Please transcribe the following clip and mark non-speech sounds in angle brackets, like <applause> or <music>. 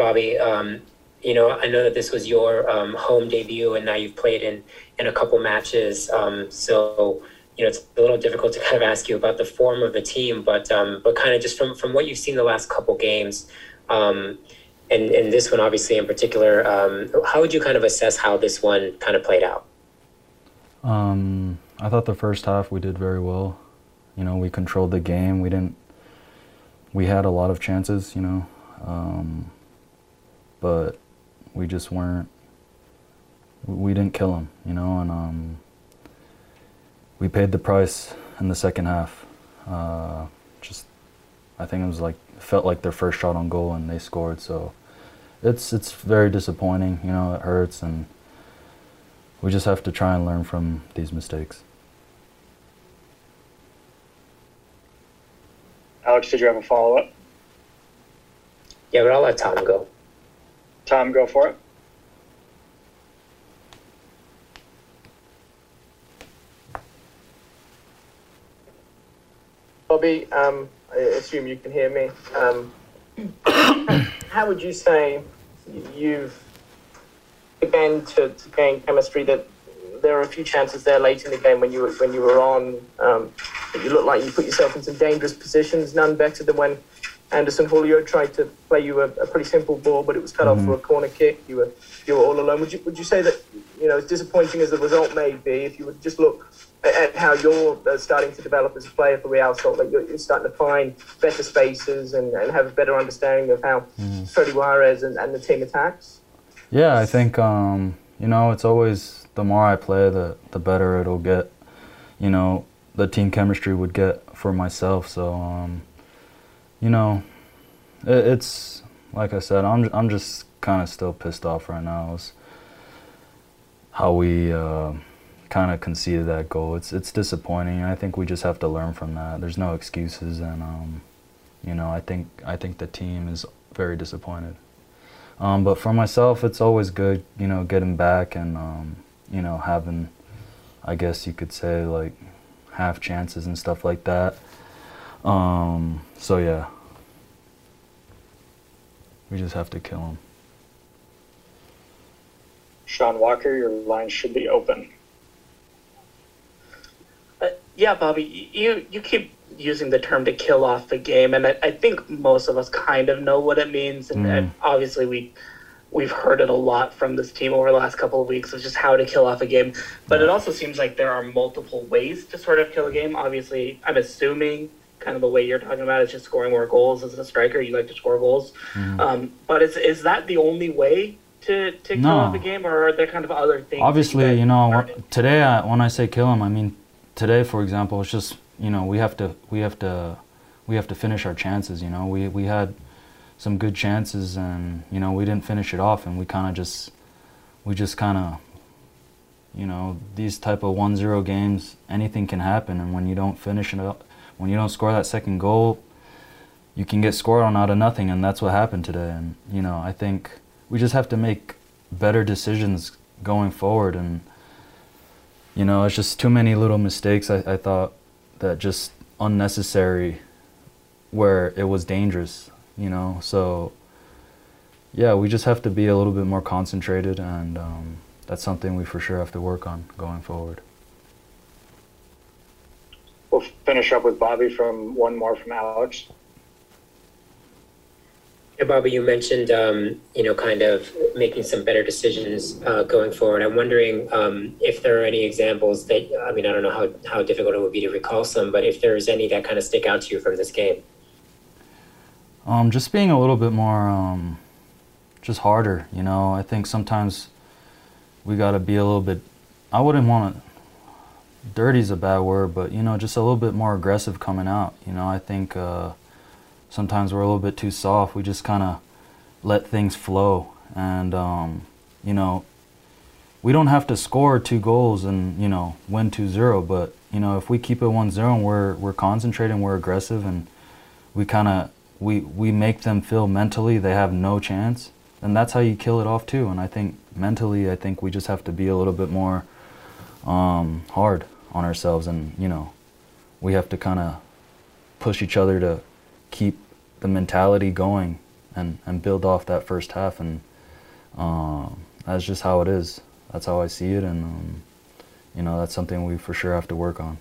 Bobby. Um, you know, I know that this was your um, home debut, and now you've played in in a couple matches. Um, so, you know, it's a little difficult to <laughs> kind of ask you about the form of the team, but um, but kind of just from from what you've seen the last couple games, um, and and this one obviously in particular, um, how would you kind of assess how this one kind of played out? Um, I thought the first half we did very well. You know, we controlled the game. We didn't. We had a lot of chances. You know, um, but we just weren't. We didn't kill them. You know, and um, we paid the price in the second half. Uh, just, I think it was like felt like their first shot on goal and they scored. So, it's it's very disappointing. You know, it hurts and we just have to try and learn from these mistakes. Alex, did you have a follow up? Yeah, but I'll let Tom go. Tom, go for it. Bobby, um, I assume you can hear me. Um, <coughs> how would you say you've began to, to gain chemistry? That there are a few chances there late in the game when you were when you were on. Um, you looked like you put yourself in some dangerous positions. None better than when Anderson Julio tried to play you a, a pretty simple ball, but it was cut mm-hmm. off for a corner kick. You were you were all alone. Would you would you say that you know as disappointing as the result may be, if you would just look at how you're uh, starting to develop as a player for Real Salt Lake, you're, you're starting to find better spaces and, and have a better understanding of how mm. Freddy Juarez and, and the team attacks? Yeah, I think um, you know it's always the more I play, the the better it'll get. You know, the team chemistry would get for myself. So, um, you know, it, it's like I said, I'm I'm just kind of still pissed off right now. It's how we uh, kind of conceded that goal. It's it's disappointing. I think we just have to learn from that. There's no excuses, and um, you know, I think I think the team is very disappointed. Um, but for myself, it's always good, you know, getting back and um, you know having, I guess you could say like half chances and stuff like that. Um, so yeah, we just have to kill him. Sean Walker, your line should be open. Uh, yeah, Bobby, you you keep using the term to kill off the game, and I, I think most of us kind of know what it means, and, mm. and obviously we we've heard it a lot from this team over the last couple of weeks of just how to kill off a game. But it also seems like there are multiple ways to sort of kill a game. Obviously, I'm assuming kind of the way you're talking about is just scoring more goals as a striker. You like to score goals, mm-hmm. um, but is is that the only way to to kill no. off a game, or are there kind of other things? Obviously, you, you know, today I, when I say kill him, I mean today, for example, it's just you know we have to we have to we have to finish our chances. You know, we we had some good chances, and you know we didn't finish it off, and we kind of just we just kind of you know these type of 1-0 games anything can happen and when you don't finish it up when you don't score that second goal you can get scored on out of nothing and that's what happened today and you know i think we just have to make better decisions going forward and you know it's just too many little mistakes i, I thought that just unnecessary where it was dangerous you know. So yeah, we just have to be a little bit more concentrated, and um, that's something we for sure have to work on going forward. We'll finish up with Bobby from one more from Alex. Yeah, Bobby, you mentioned um, you know kind of making some better decisions uh, going forward. I'm wondering um, if there are any examples that I mean I don't know how how difficult it would be to recall some, but if there's any that kind of stick out to you from this game. Um, just being a little bit more, um, just harder. You know, I think sometimes we got to be a little bit. I wouldn't want to. Dirty's a bad word, but you know, just a little bit more aggressive coming out. You know, I think uh, sometimes we're a little bit too soft. We just kind of let things flow, and um, you know, we don't have to score two goals and you know win 2-0 but you know if we keep it 1-0 and we're we're concentrating we're aggressive and we kind of we we make them feel mentally they have no chance, and that's how you kill it off too. And I think mentally, I think we just have to be a little bit more um, hard on ourselves, and you know, we have to kind of push each other to keep the mentality going and, and build off that first half. And uh, that's just how it is. That's how I see it, and um, you know that's something we for sure have to work on.